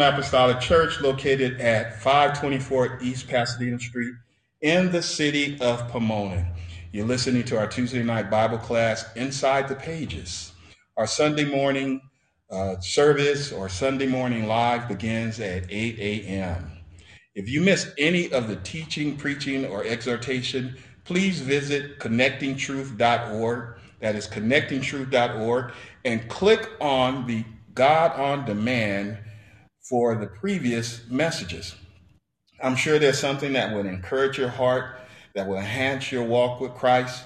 Apostolic Church, located at 524 East Pasadena Street in the city of Pomona. You're listening to our Tuesday night Bible class, Inside the Pages. Our Sunday morning uh, service or Sunday morning live begins at 8 a.m. If you miss any of the teaching, preaching, or exhortation, please visit connectingtruth.org. That is connectingtruth.org and click on the God on demand for the previous messages. I'm sure there's something that would encourage your heart, that will enhance your walk with Christ,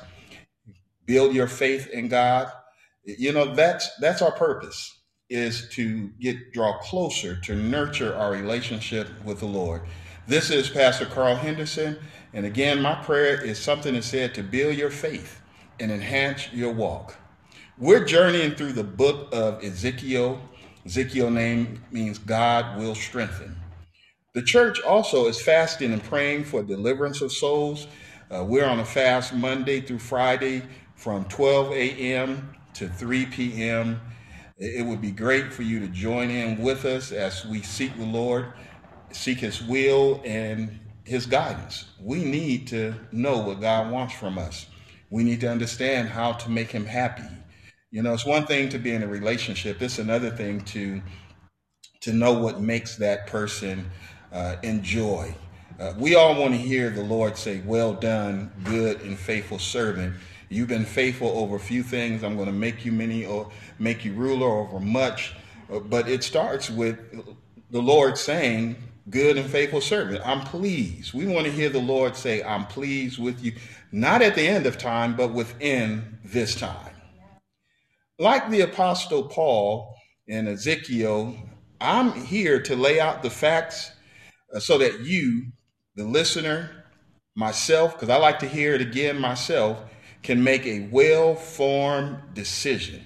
build your faith in God. You know, that's that's our purpose is to get draw closer to nurture our relationship with the Lord. This is Pastor Carl Henderson, and again, my prayer is something that said to build your faith and enhance your walk. We're journeying through the book of Ezekiel. Ezekiel name means God will strengthen. The church also is fasting and praying for deliverance of souls. Uh, we're on a fast Monday through Friday from 12 a.m. to 3 p.m. It would be great for you to join in with us as we seek the Lord, seek His will and His guidance. We need to know what God wants from us. We need to understand how to make Him happy. You know, it's one thing to be in a relationship. It's another thing to to know what makes that person uh, enjoy. Uh, we all want to hear the Lord say, "Well done, good and faithful servant." You've been faithful over a few things. I'm going to make you many or make you ruler over much. Uh, but it starts with the Lord saying, "Good and faithful servant." I'm pleased. We want to hear the Lord say, "I'm pleased with you," not at the end of time, but within this time. Like the Apostle Paul and Ezekiel, I'm here to lay out the facts uh, so that you, the listener, myself, because I like to hear it again myself, can make a well formed decision.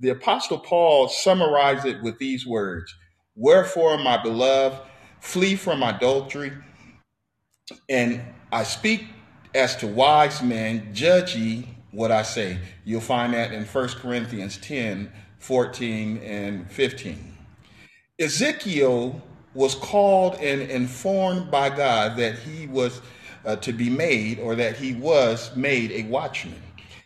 The Apostle Paul summarized it with these words Wherefore, my beloved, flee from adultery. And I speak as to wise men, judge ye what I say. You'll find that in 1 Corinthians 10 14 and 15. Ezekiel was called and informed by God that he was uh, to be made or that he was made a watchman.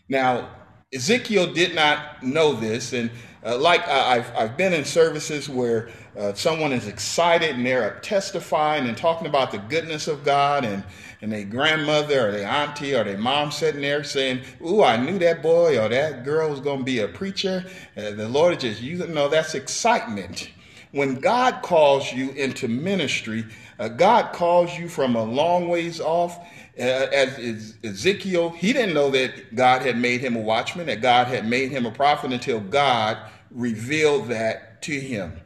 Now, Ezekiel did not know this, and uh, like I've, I've been in services where uh, someone is excited and they're testifying and talking about the goodness of God, and and their grandmother or their auntie or their mom sitting there saying, Ooh, I knew that boy or that girl was going to be a preacher. Uh, the Lord just using, no, that's excitement. When God calls you into ministry, uh, God calls you from a long ways off. Uh, as Ezekiel, he didn't know that God had made him a watchman, that God had made him a prophet until God revealed that to him.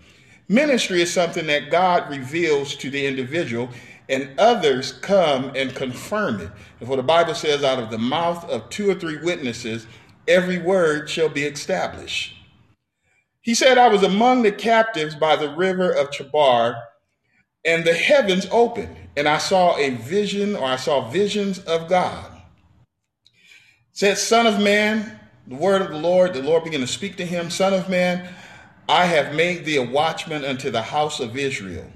Ministry is something that God reveals to the individual, and others come and confirm it. And for the Bible says, out of the mouth of two or three witnesses, every word shall be established. He said, I was among the captives by the river of Chebar, and the heavens opened, and I saw a vision, or I saw visions of God. Said, Son of man, the word of the Lord, the Lord began to speak to him, Son of man, I have made thee a watchman unto the house of Israel.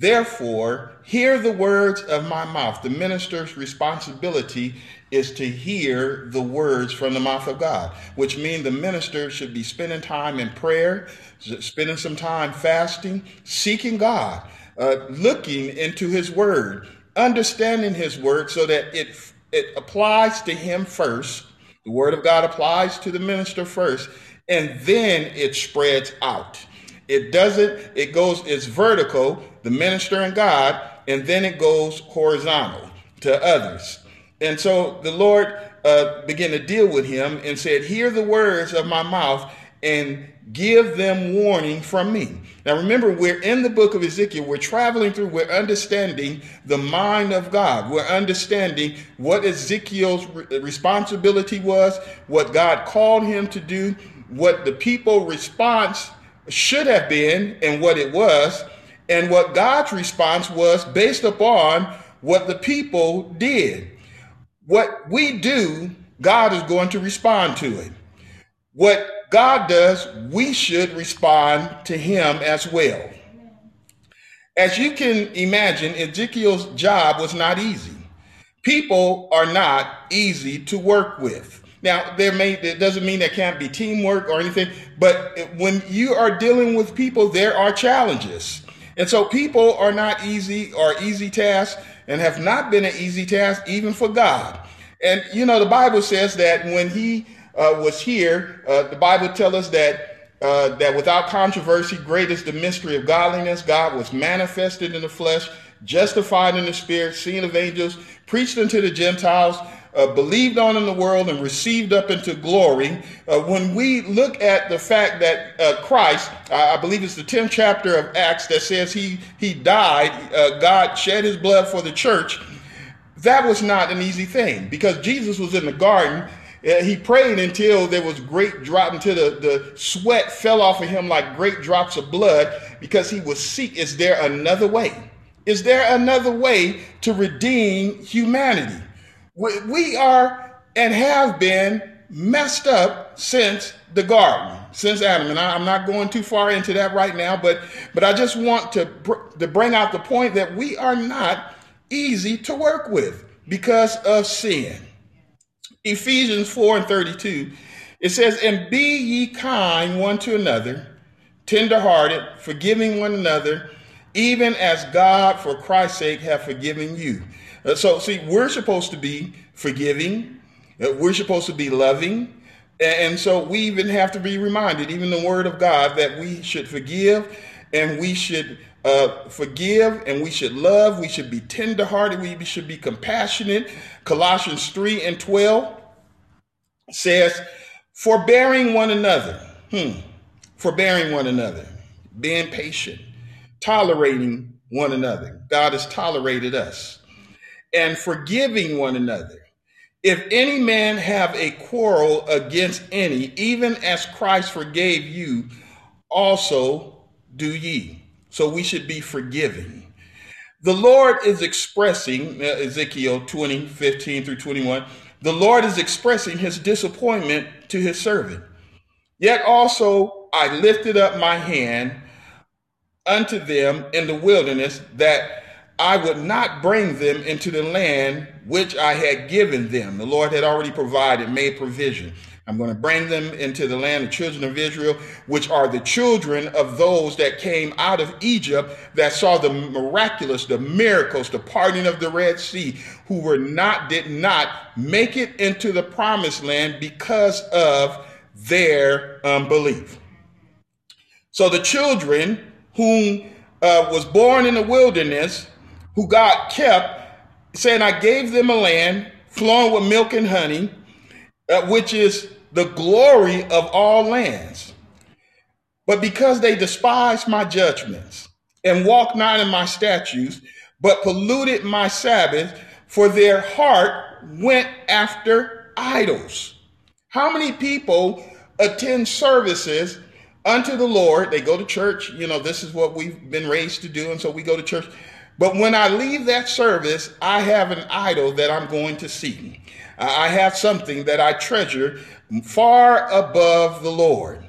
Therefore, hear the words of my mouth. The minister's responsibility is to hear the words from the mouth of God, which means the minister should be spending time in prayer, spending some time fasting, seeking God, uh, looking into his word, understanding his word so that it, it applies to him first. The word of God applies to the minister first, and then it spreads out. It doesn't, it goes, it's vertical, the minister and God, and then it goes horizontal to others. And so the Lord uh, began to deal with him and said, Hear the words of my mouth and give them warning from me. Now remember, we're in the book of Ezekiel. We're traveling through, we're understanding the mind of God. We're understanding what Ezekiel's responsibility was, what God called him to do, what the people response should have been and what it was, and what God's response was based upon what the people did. What we do, God is going to respond to it. What God does, we should respond to Him as well. As you can imagine, Ezekiel's job was not easy. People are not easy to work with. Now, there may it doesn't mean there can't be teamwork or anything, but when you are dealing with people, there are challenges. And so people are not easy or easy tasks and have not been an easy task even for God. And you know, the Bible says that when he uh, was here, uh, the Bible tells us that uh, that without controversy, great is the mystery of godliness. God was manifested in the flesh, justified in the spirit, seen of angels, preached unto the Gentiles, uh, believed on in the world, and received up into glory. Uh, when we look at the fact that uh, Christ, I believe it's the 10th chapter of Acts that says he, he died, uh, God shed his blood for the church. That was not an easy thing because Jesus was in the garden he prayed until there was great drop, until the, the sweat fell off of him like great drops of blood because he was seek. Is there another way? Is there another way to redeem humanity? We, are and have been messed up since the garden, since Adam. And I, am not going too far into that right now, but but I just want to to bring out the point that we are not easy to work with because of sin. Ephesians 4 and 32, it says, And be ye kind one to another, tenderhearted, forgiving one another, even as God for Christ's sake have forgiven you. Uh, so, see, we're supposed to be forgiving, uh, we're supposed to be loving. And so we even have to be reminded, even the word of God, that we should forgive and we should uh, forgive and we should love. We should be tenderhearted. We should be compassionate. Colossians 3 and 12 says, forbearing one another. Hmm. Forbearing one another. Being patient. Tolerating one another. God has tolerated us. And forgiving one another. If any man have a quarrel against any, even as Christ forgave you, also do ye. So we should be forgiving. The Lord is expressing, uh, Ezekiel 20, 15 through 21, the Lord is expressing his disappointment to his servant. Yet also I lifted up my hand unto them in the wilderness that I would not bring them into the land which I had given them. The Lord had already provided, made provision. I'm going to bring them into the land of children of Israel, which are the children of those that came out of Egypt that saw the miraculous, the miracles, the parting of the Red Sea, who were not, did not make it into the promised land because of their unbelief. So the children whom uh, was born in the wilderness, who God kept, saying, I gave them a land flowing with milk and honey, uh, which is the glory of all lands. But because they despised my judgments and walked not in my statutes, but polluted my Sabbath, for their heart went after idols. How many people attend services unto the Lord? They go to church. You know, this is what we've been raised to do. And so we go to church. But when I leave that service, I have an idol that I'm going to see. I have something that I treasure far above the Lord.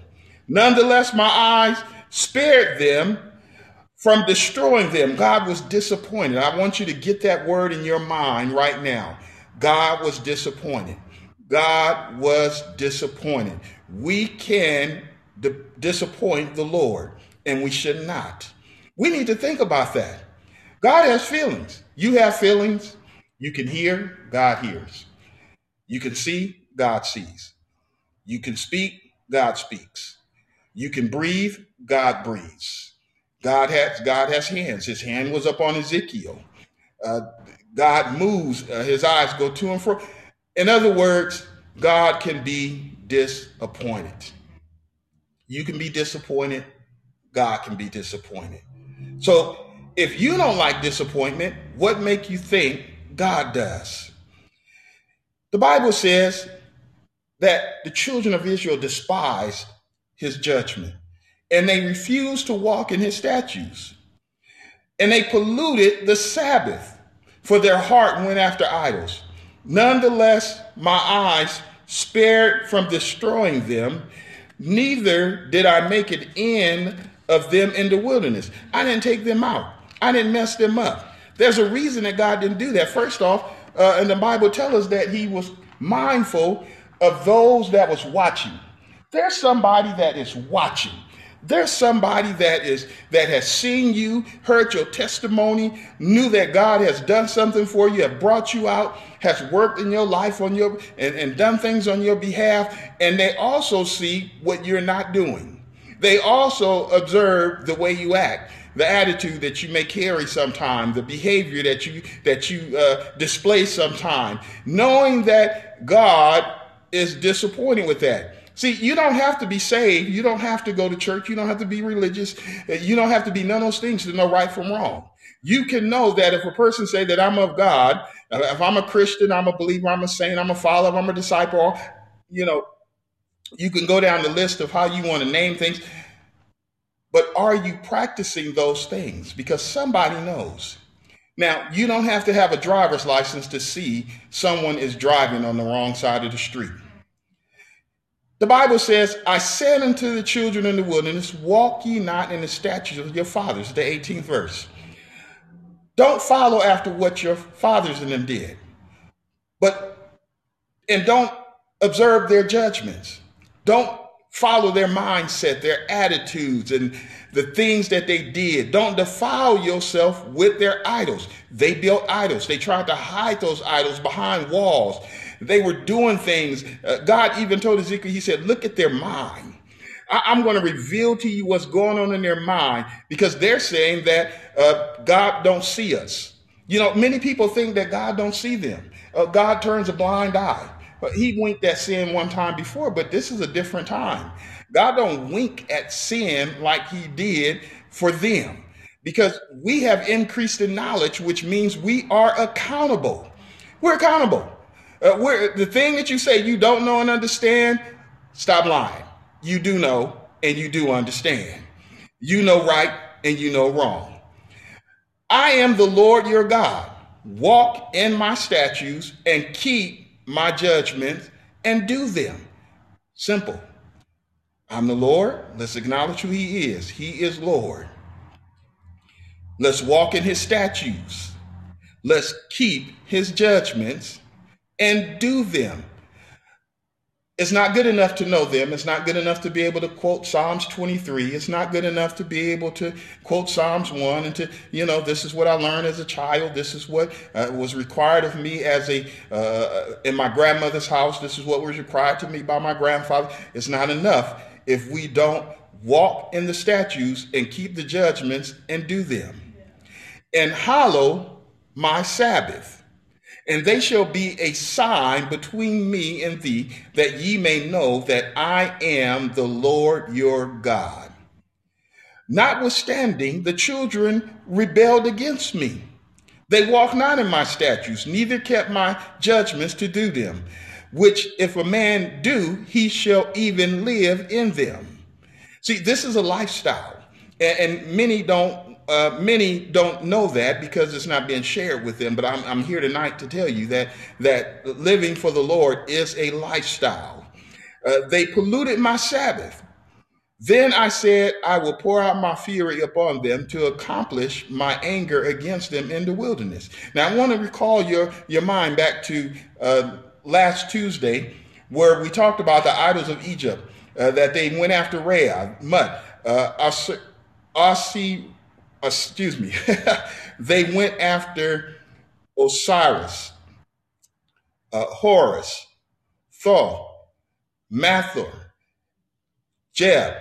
Nonetheless, my eyes spared them from destroying them. God was disappointed. I want you to get that word in your mind right now. God was disappointed. God was disappointed. We can d- disappoint the Lord, and we should not. We need to think about that. God has feelings. You have feelings. You can hear, God hears. You can see, God sees. You can speak, God speaks. You can breathe, God breathes. God has God has hands. His hand was up on Ezekiel. Uh, God moves. Uh, his eyes go to and fro. In other words, God can be disappointed. You can be disappointed. God can be disappointed. So if you don't like disappointment, what make you think God does? The Bible says that the children of Israel despised his judgment and they refused to walk in his statutes. And they polluted the Sabbath, for their heart went after idols. Nonetheless, my eyes spared from destroying them, neither did I make an end of them in the wilderness. I didn't take them out. I didn't mess them up. There's a reason that God didn't do that. First off, uh, and the Bible tells us that he was mindful of those that was watching. There's somebody that is watching. There's somebody that is that has seen you, heard your testimony, knew that God has done something for you, have brought you out, has worked in your life on your and, and done things on your behalf, and they also see what you're not doing. They also observe the way you act the attitude that you may carry sometime, the behavior that you that you uh, display sometime, knowing that God is disappointed with that. See, you don't have to be saved. You don't have to go to church. You don't have to be religious. You don't have to be none of those things to know right from wrong. You can know that if a person say that I'm of God, if I'm a Christian, I'm a believer, I'm a saint, I'm a follower, I'm a disciple, you know, you can go down the list of how you want to name things. But are you practicing those things? Because somebody knows. Now, you don't have to have a driver's license to see someone is driving on the wrong side of the street. The Bible says, I said unto the children in the wilderness, walk ye not in the statutes of your fathers, the 18th verse. Don't follow after what your fathers and them did, but and don't observe their judgments. Don't follow their mindset, their attitudes, and the things that they did. Don't defile yourself with their idols. They built idols. They tried to hide those idols behind walls. They were doing things. Uh, God even told Ezekiel, He said, Look at their mind. I- am going to reveal to you what's going on in their mind because they're saying that uh, God don't see us. You know, many people think that God don't see them. Uh, God turns a blind eye. But he winked at sin one time before, but this is a different time. God don't wink at sin like he did for them because we have increased in knowledge, which means we are accountable. We're accountable. Uh, we're, the thing that you say you don't know and understand, stop lying. You do know and you do understand. You know right and you know wrong. I am the Lord your God. Walk in my statutes and keep my judgments and do them. Simple. I'm the Lord. Let's acknowledge who He is. He is Lord. Let's walk in His statutes. Let's keep His judgments and do them. It's not good enough to know them. It's not good enough to be able to quote Psalms 23. It's not good enough to be able to quote Psalms 1 and to, you know, this is what I learned as a child. This is what uh, was required of me as a, uh, in my grandmother's house. This is what was required to me by my grandfather. It's not enough if we don't walk in the statutes and keep the judgments and do them. And hallow my Sabbath and they shall be a sign between me and thee, that ye may know that I am the Lord your God. Notwithstanding, the children rebelled against me. They walked not in my statutes, neither kept my judgments to do them, which if a man do, he shall even live in them. See, this is a lifestyle, and, many don't uh, many don't know that because it's not being shared with them. But I'm, I'm here tonight to tell you that that living for the Lord is a lifestyle. Uh, they polluted my Sabbath. Then I said, I will pour out my fury upon them to accomplish my anger against them in the wilderness. Now, I want to recall your, your mind back to uh, last Tuesday, where we talked about the idols of Egypt, uh, that they went after Ra, Mut, uh, excuse me, they went after Osiris, uh, Horus, Thoth, Hathor, Geb.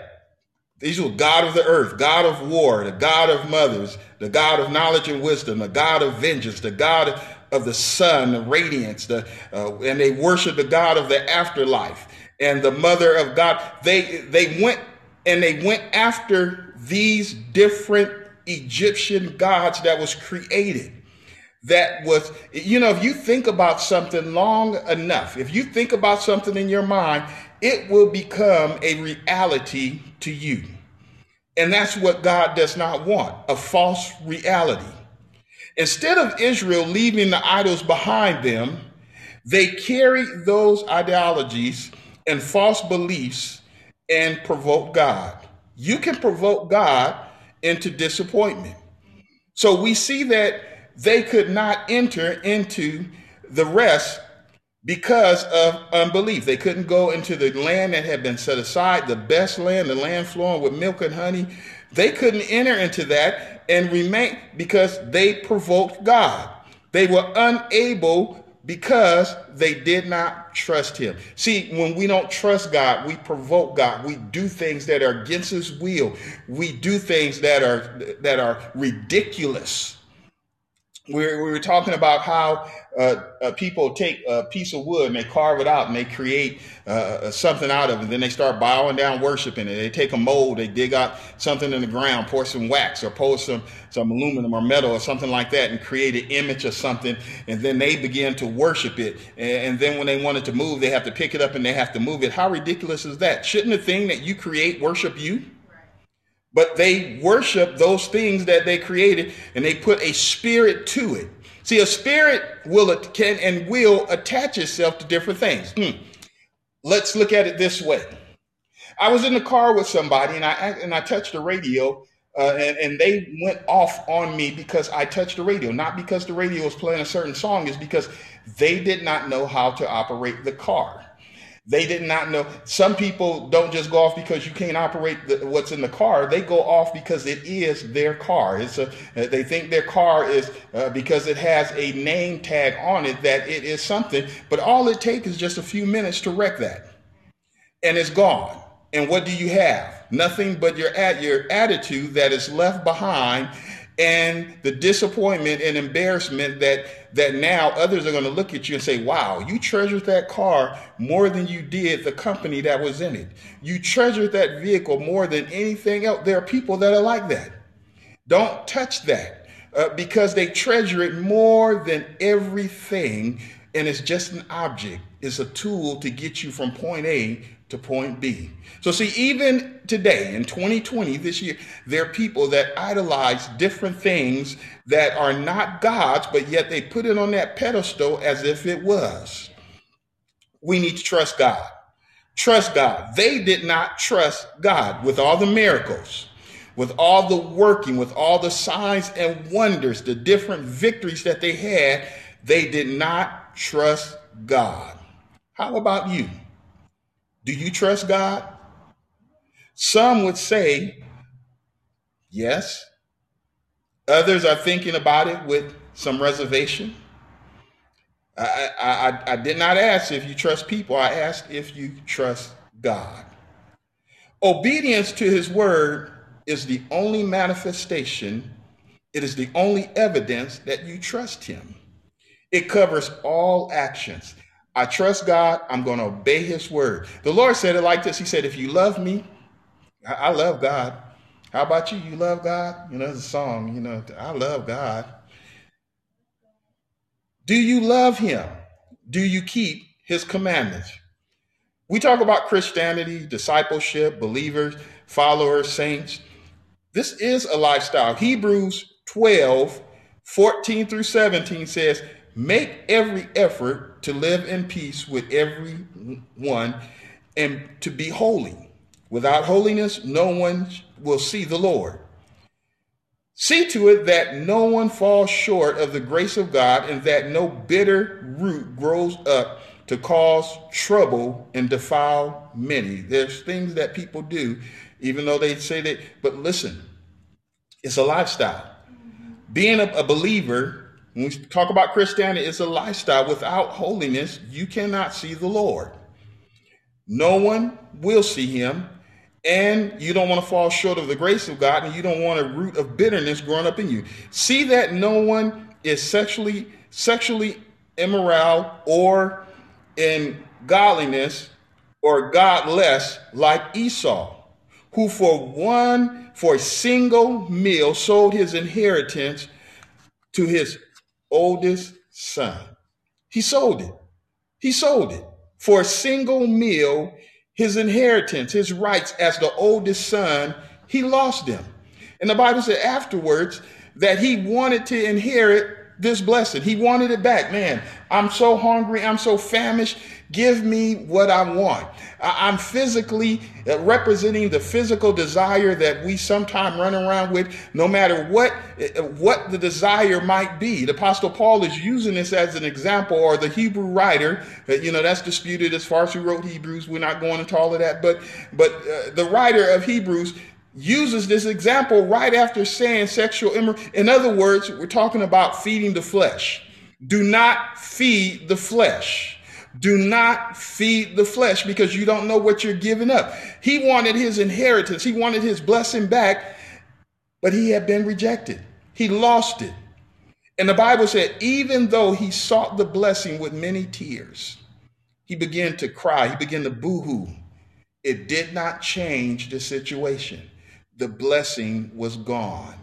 These were God of the earth, God of war, the God of mothers, the God of knowledge and wisdom, the God of vengeance, the God of the sun, the radiance, the, uh, and they worshiped the God of the afterlife and the mother of God. They, they went and they went after these different Egyptian gods that was created. That was, you know, if you think about something long enough, if you think about something in your mind, it will become a reality to you. And that's what God does not want a false reality. Instead of Israel leaving the idols behind them, they carried those ideologies and false beliefs and provoke God. You can provoke God into disappointment. So we see that they could not enter into the rest because of unbelief. They couldn't go into the land that had been set aside, the best land, the land flowing with milk and honey. They couldn't enter into that and remain because they provoked God. They were unable because they did not trust him. See, when we don't trust God, we provoke God. We do things that are against his will. We do things that are that are ridiculous we we were talking about how uh, uh, people take a piece of wood and they carve it out and they create uh, uh, something out of it. Then they start bowing down, worshiping it. They take a mold, they dig out something in the ground, pour some wax or pour some, some aluminum or metal or something like that and create an image of something. And then they begin to worship it. And, and then when they want it to move, they have to pick it up and they have to move it. How ridiculous is that? Shouldn't the thing that you create worship you? But they worship those things that they created and they put a spirit to it. See, a spirit will can and will attach itself to different things. Hmm. Let's look at it this way. I was in the car with somebody and I and I touched the radio uh, and, and they went off on me because I touched the radio, not because the radio was playing a certain song, is because they did not know how to operate the car. They did not know. Some people don't just go off because you can't operate the, what's in the car. They go off because it is their car. It's a, they think their car is uh, because it has a name tag on it that it is something. But all it takes is just a few minutes to wreck that, and it's gone. And what do you have? Nothing but your at your attitude that is left behind and the disappointment and embarrassment that that now others are going to look at you and say wow you treasured that car more than you did the company that was in it. You treasured that vehicle more than anything else. There are people that are like that. Don't touch that uh, because they treasure it more than everything and it's just an object. It's a tool to get you from point a to point B. So, see, even today in 2020, this year, there are people that idolize different things that are not God's, but yet they put it on that pedestal as if it was. We need to trust God. Trust God. They did not trust God with all the miracles, with all the working, with all the signs and wonders, the different victories that they had. They did not trust God. How about you? Do you trust God? Some would say yes. Others are thinking about it with some reservation. I, I, I, did not ask if you trust people, I asked if you trust God. Obedience to his word is the only manifestation, it is the only evidence that you trust him. It covers all actions. I trust God. I'm going to obey his word. The Lord said it like this. He said, if you love me, I, love God. How about you? You love God? You know, there's a song, you know, I love God. Do you love him? Do you keep his commandments? We talk about Christianity, discipleship, believers, followers, saints. This is a lifestyle. Hebrews 12, 14 through 17 says, Make every effort to live in peace with everyone and to be holy. Without holiness, no one will see the Lord. See to it that no one falls short of the grace of God and that no bitter root grows up to cause trouble and defile many. There's things that people do, even though they say that, but listen, it's a lifestyle. Being a, a believer when we talk about Christianity, it's a lifestyle. Without holiness, you cannot see the Lord. No one will see him, and you don't want to fall short of the grace of God, and you don't want a root of bitterness growing up in you. See that no one is sexually sexually immoral or in godliness or godless like Esau, who for one for a single meal sold his inheritance to his oldest son. He sold it. He sold it for a single meal, his inheritance, his rights as the oldest son, he lost them. And the Bible said afterwards that he wanted to inherit this blessing. He wanted it back. Man, I'm so hungry. I'm so famished. Give me what I want. I'm physically uh, representing the physical desire that we sometimes run around with, no matter what, uh, what the desire might be. The Apostle Paul is using this as an example, or the Hebrew writer, uh, you know, that's disputed as far as who wrote Hebrews. We're not going into all of that, but, but uh, the writer of Hebrews uses this example right after saying sexual immorality. In other words, we're talking about feeding the flesh. Do not feed the flesh. Do not feed the flesh because you don't know what you're giving up. He wanted his inheritance, he wanted his blessing back, but he had been rejected. He lost it. And the Bible said, even though he sought the blessing with many tears, he began to cry, he began to boo hoo. It did not change the situation the blessing was gone.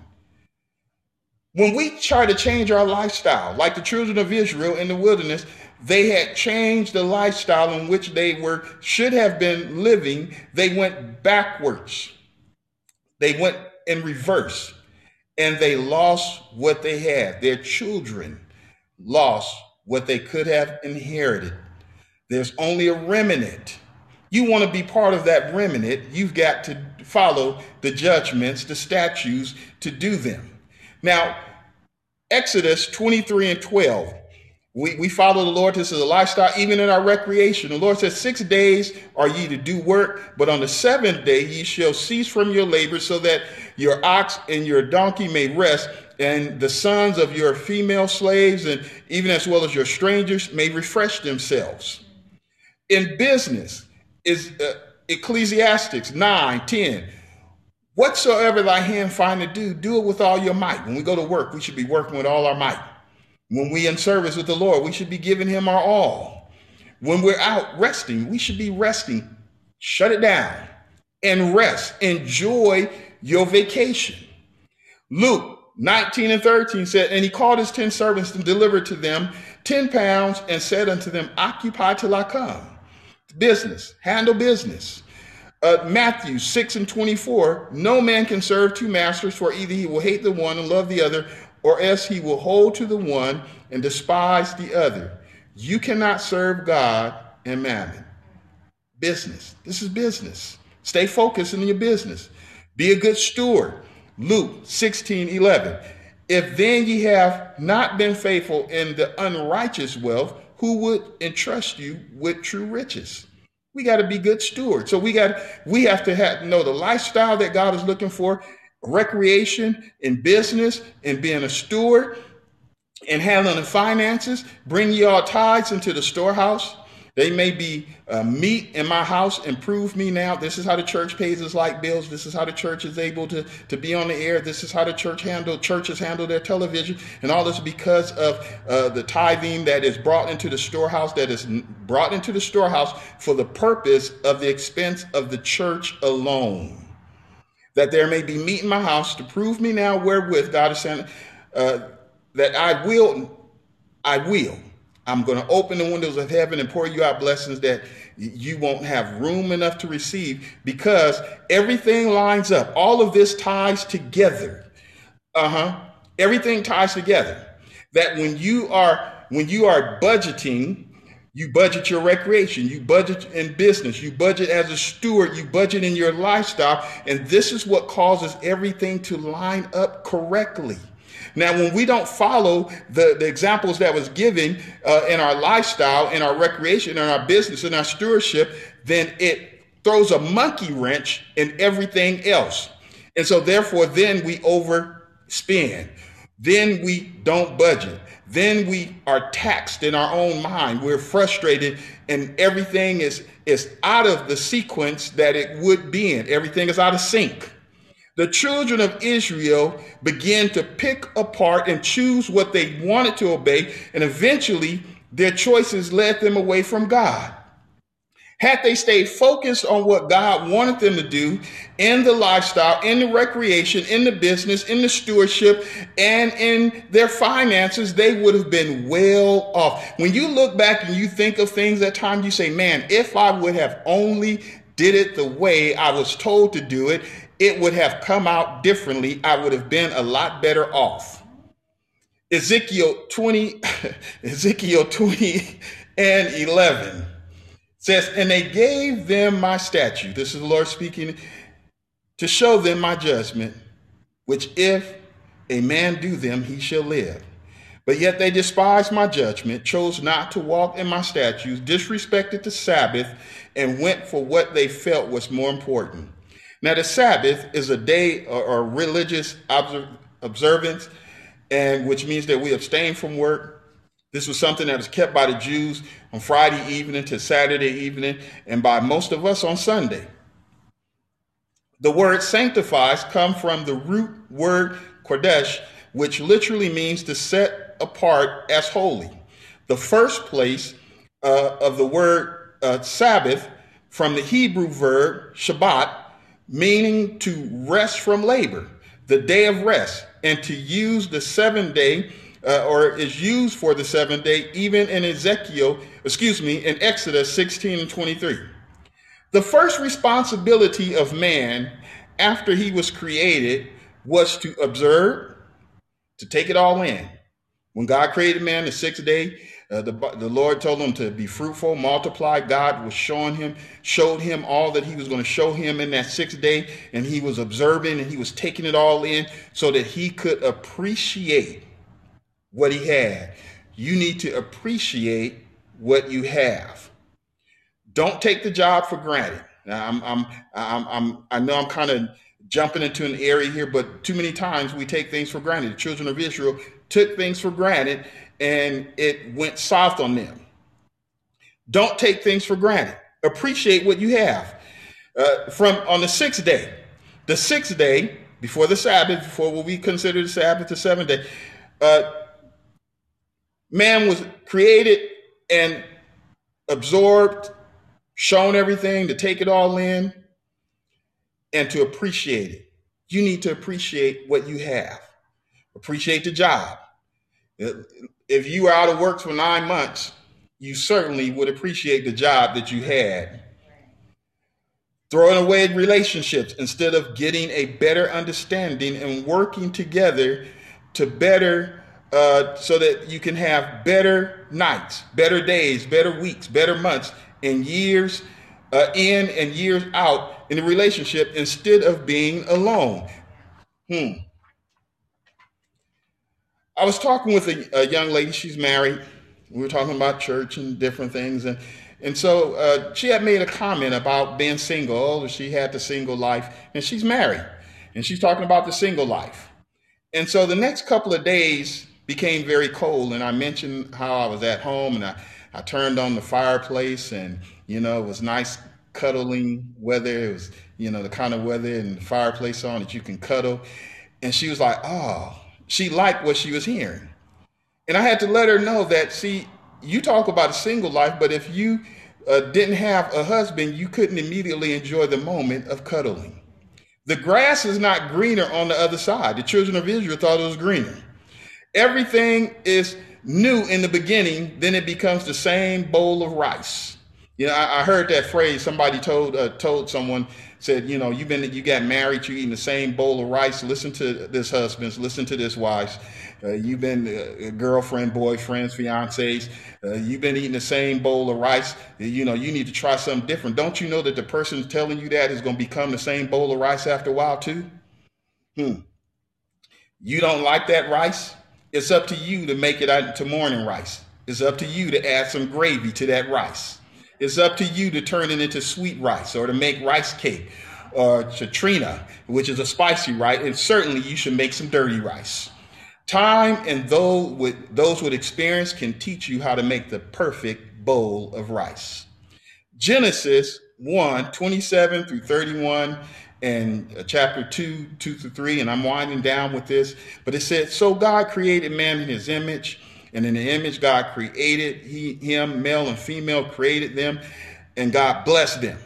When we try to change our lifestyle, like the children of Israel in the wilderness, they had changed the lifestyle in which they were should have been living. They went backwards. They went in reverse and they lost what they had. Their children lost what they could have inherited. There's only a remnant. You want to be part of that remnant, you've got to follow the judgments, the statutes to do them. Now, Exodus 23 and 12. We, we follow the Lord. This is a lifestyle, even in our recreation. The Lord says, Six days are ye to do work, but on the seventh day ye shall cease from your labor, so that your ox and your donkey may rest, and the sons of your female slaves, and even as well as your strangers, may refresh themselves. In business, is uh, Ecclesiastics 9, 10. Whatsoever thy hand find to do, do it with all your might. When we go to work, we should be working with all our might. When we in service with the Lord, we should be giving him our all. When we're out resting, we should be resting. Shut it down and rest. Enjoy your vacation. Luke 19 and 13 said, And he called his 10 servants and delivered to them 10 pounds and said unto them, Occupy till I come business, handle business. Uh, Matthew 6 and 24, no man can serve two masters, for either he will hate the one and love the other, or else he will hold to the one and despise the other. You cannot serve God and mammon. Business. This is business. Stay focused in your business. Be a good steward. Luke 16, 11. If then ye have not been faithful in the unrighteous wealth, who would entrust you with true riches. We got to be good stewards. So we got we have to have know the lifestyle that God is looking for, recreation in business and being a steward and handling the finances. Bring your tithes into the storehouse they may be uh, meet in my house and prove me now. This is how the church pays its light bills. This is how the church is able to, to be on the air. This is how the church handle churches handle their television, and all this because of uh, the tithing that is brought into the storehouse. That is brought into the storehouse for the purpose of the expense of the church alone. That there may be meat in my house to prove me now wherewith God is saying uh, that I will, I will I'm going to open the windows of heaven and pour you out blessings that you won't have room enough to receive because everything lines up. All of this ties together. Uh huh. Everything ties together. That when you are when you are budgeting, you budget your recreation, you budget in business, you budget as a steward, you budget in your lifestyle, and this is what causes everything to line up correctly. Now, when we don't follow the, the examples that was given uh, in our lifestyle, in our recreation, in our business, in our stewardship, then it throws a monkey wrench in everything else. And so, therefore, then we overspend. Then we don't budget. Then we are taxed in our own mind. We're frustrated, and everything is, is out of the sequence that it would be in. Everything is out of sync the children of Israel began to pick apart and choose what they wanted to obey, and eventually their choices led them away from God. Had they stayed focused on what God wanted them to do in the lifestyle, in the recreation, in the business, in the stewardship, and in their finances, they would have been well off. When you look back and you think of things at times, you say, man, if I would have only did it the way I was told to do it, it would have come out differently. I would have been a lot better off. Ezekiel 20, Ezekiel 20 and 11 says, And they gave them my statute. This is the Lord speaking to show them my judgment, which if a man do them, he shall live. But yet they despised my judgment, chose not to walk in my statutes, disrespected the Sabbath, and went for what they felt was more important. Now, the Sabbath is a day or, or religious observance, and which means that we abstain from work. This was something that was kept by the Jews on Friday evening to Saturday evening, and by most of us on Sunday. The word sanctifies come from the root word kodesh, which literally means to set apart as holy. The first place uh, of the word uh, Sabbath from the Hebrew verb Shabbat, meaning to rest from labor, the day of rest, and to use the seventh day, uh, or is used for the seventh day, even in Ezekiel, excuse me, in Exodus 16 and 23. The first responsibility of man after he was created was to observe, to take it all in, when God created man the sixth day, uh, the, the Lord told him to be fruitful, multiply. God was showing him, showed him all that he was going to show him in that sixth day. And he was observing and he was taking it all in so that he could appreciate what he had. You need to appreciate what you have. Don't take the job for granted. Now, I'm, I'm, I'm, I'm, I know I'm kind of jumping into an area here, but too many times we take things for granted. The children of Israel took things for granted and it went south on them. Don't take things for granted. Appreciate what you have. Uh, from on the sixth day, the sixth day before the Sabbath, before what we consider the Sabbath, the seventh day, uh, man was created and absorbed, shown everything to take it all in and to appreciate it. You need to appreciate what you have. Appreciate the job. If you were out of work for nine months, you certainly would appreciate the job that you had. Throwing away relationships instead of getting a better understanding and working together to better, uh, so that you can have better nights, better days, better weeks, better months, and years uh, in and years out in the relationship instead of being alone. Hmm. I was talking with a, a, young lady. She's married. We were talking about church and different things, and and so uh, she had made a comment about being single. She had the single life, and she's married, and she's talking about the single life. And so the next couple of days became very cold, and I mentioned how I was at home, and I, I turned on the fireplace, and you know it was nice cuddling weather. It was you know the kind of weather and the fireplace on that you can cuddle. And she was like, oh she liked what she was hearing. And I had to let her know that, see, you talk about a single life, but if you uh, didn't have a husband, you couldn't immediately enjoy the moment of cuddling. The grass is not greener on the other side. The children of Israel thought it was greener. Everything is new in the beginning, then it becomes the same bowl of rice. You know, I, I heard that phrase. Somebody told uh, told someone said, you know, you've been, you got married, you're eating the same bowl of rice. Listen to this husbands, listen to this wives. Uh, you've been uh, girlfriend, boyfriends, fiancés. Uh, you've been eating the same bowl of rice. You know, you need to try something different. Don't you know that the person telling you that is going to become the same bowl of rice after a while too? Hmm. You don't like that rice? It's up to you to make it into morning rice. It's up to you to add some gravy to that rice. It's up to you to turn it into sweet rice or to make rice cake or chitranna, which is a spicy rice. And certainly you should make some dirty rice. Time and those with, those with experience can teach you how to make the perfect bowl of rice. Genesis 1 27 through 31 and uh, chapter 2 2 through 3 and i'm winding down with this but it said so god created man in his image and in the image God created he, him, male and female, created them, and God blessed them.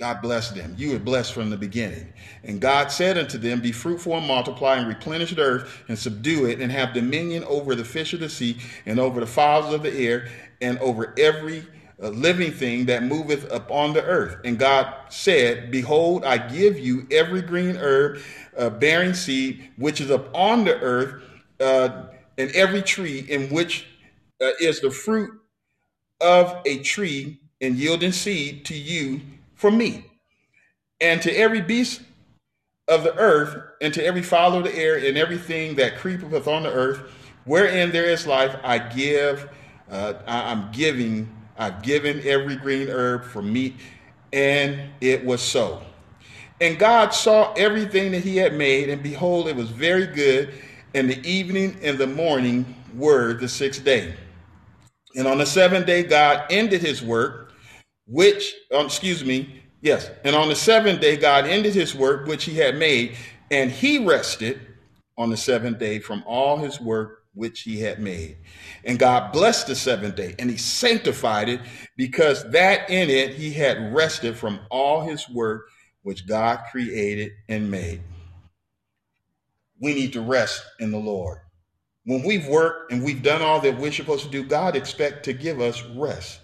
God blessed them. You were blessed from the beginning. And God said unto them, Be fruitful and multiply and replenish the earth and subdue it and have dominion over the fish of the sea and over the fowls of the air and over every uh, living thing that moveth upon the earth. And God said, Behold, I give you every green herb uh, bearing seed which is upon the earth. Uh, and every tree in which uh, is the fruit of a tree and yielding seed to you for meat, and to every beast of the earth, and to every fowl of the air, and everything that creepeth on the earth, wherein there is life, I give, uh, I'm giving, I've given every green herb for meat, and it was so. And God saw everything that he had made, and behold, it was very good. And the evening and the morning were the sixth day. And on the seventh day, God ended his work, which, um, excuse me, yes. And on the seventh day, God ended his work, which he had made, and he rested on the seventh day from all his work which he had made. And God blessed the seventh day and he sanctified it because that in it he had rested from all his work which God created and made. We need to rest in the Lord. When we've worked and we've done all that we're supposed to do, God expects to give us rest.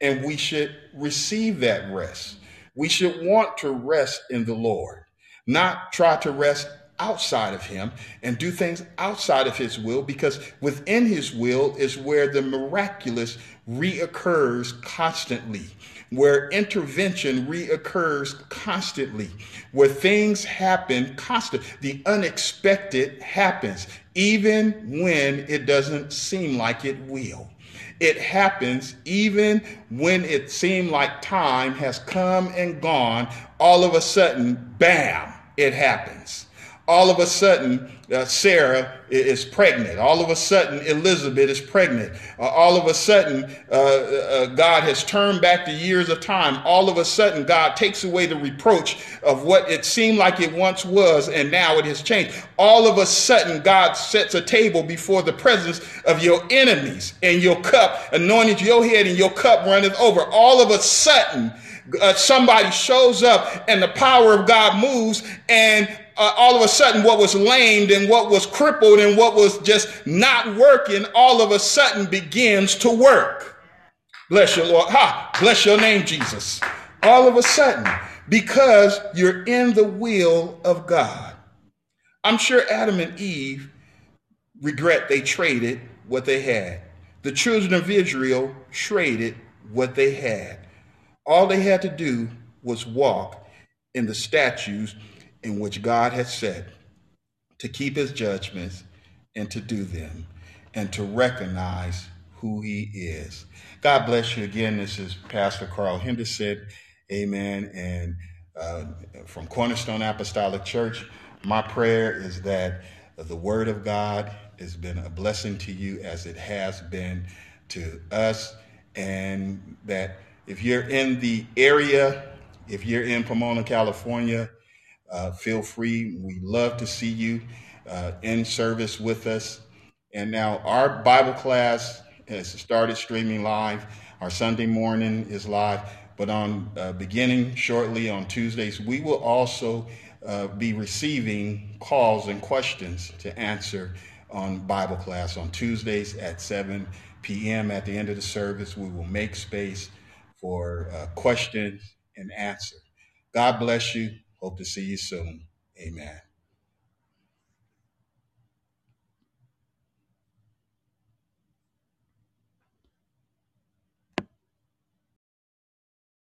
And we should receive that rest. We should want to rest in the Lord, not try to rest outside of him and do things outside of his will because within his will is where the miraculous reoccurs constantly where intervention reoccurs constantly, where things happen constantly. The unexpected happens, even when it doesn't seem like it will. It happens even when it seemed like time has come and gone. All of a sudden, bam, it happens all of a sudden uh, Sarah is pregnant. All of a sudden Elizabeth is pregnant. Uh, all of a sudden uh, uh, God has turned back the years of time. All of a sudden God takes away the reproach of what it seemed like it once was and now it has changed. All of a sudden God sets a table before the presence of your enemies and your cup anointed your head and your cup runneth over. All of a sudden uh, somebody shows up and the power of God moves and uh, all of a sudden what was lamed and what was crippled and what was just not working all of a sudden begins to work. Bless your Lord. Ha! Bless your name, Jesus. All of a sudden, because you're in the will of God. I'm sure Adam and Eve regret they traded what they had. The children of Israel traded what they had. All they had to do was walk in the statutes in which God has set to keep his judgments and to do them and to recognize who he is. God bless you again. This is Pastor Carl Henderson. Amen. And uh, from Cornerstone Apostolic Church, my prayer is that the word of God has been a blessing to you as it has been to us. And that if you're in the area, if you're in Pomona, California, uh, feel free. We love to see you uh, in service with us. And now our Bible class has started streaming live. Our Sunday morning is live, but on uh, beginning shortly on Tuesdays, we will also uh, be receiving calls and questions to answer on Bible class on Tuesdays at 7 p.m. At the end of the service, we will make space for uh, questions and answer. God bless you. Hope to see you soon. Amen.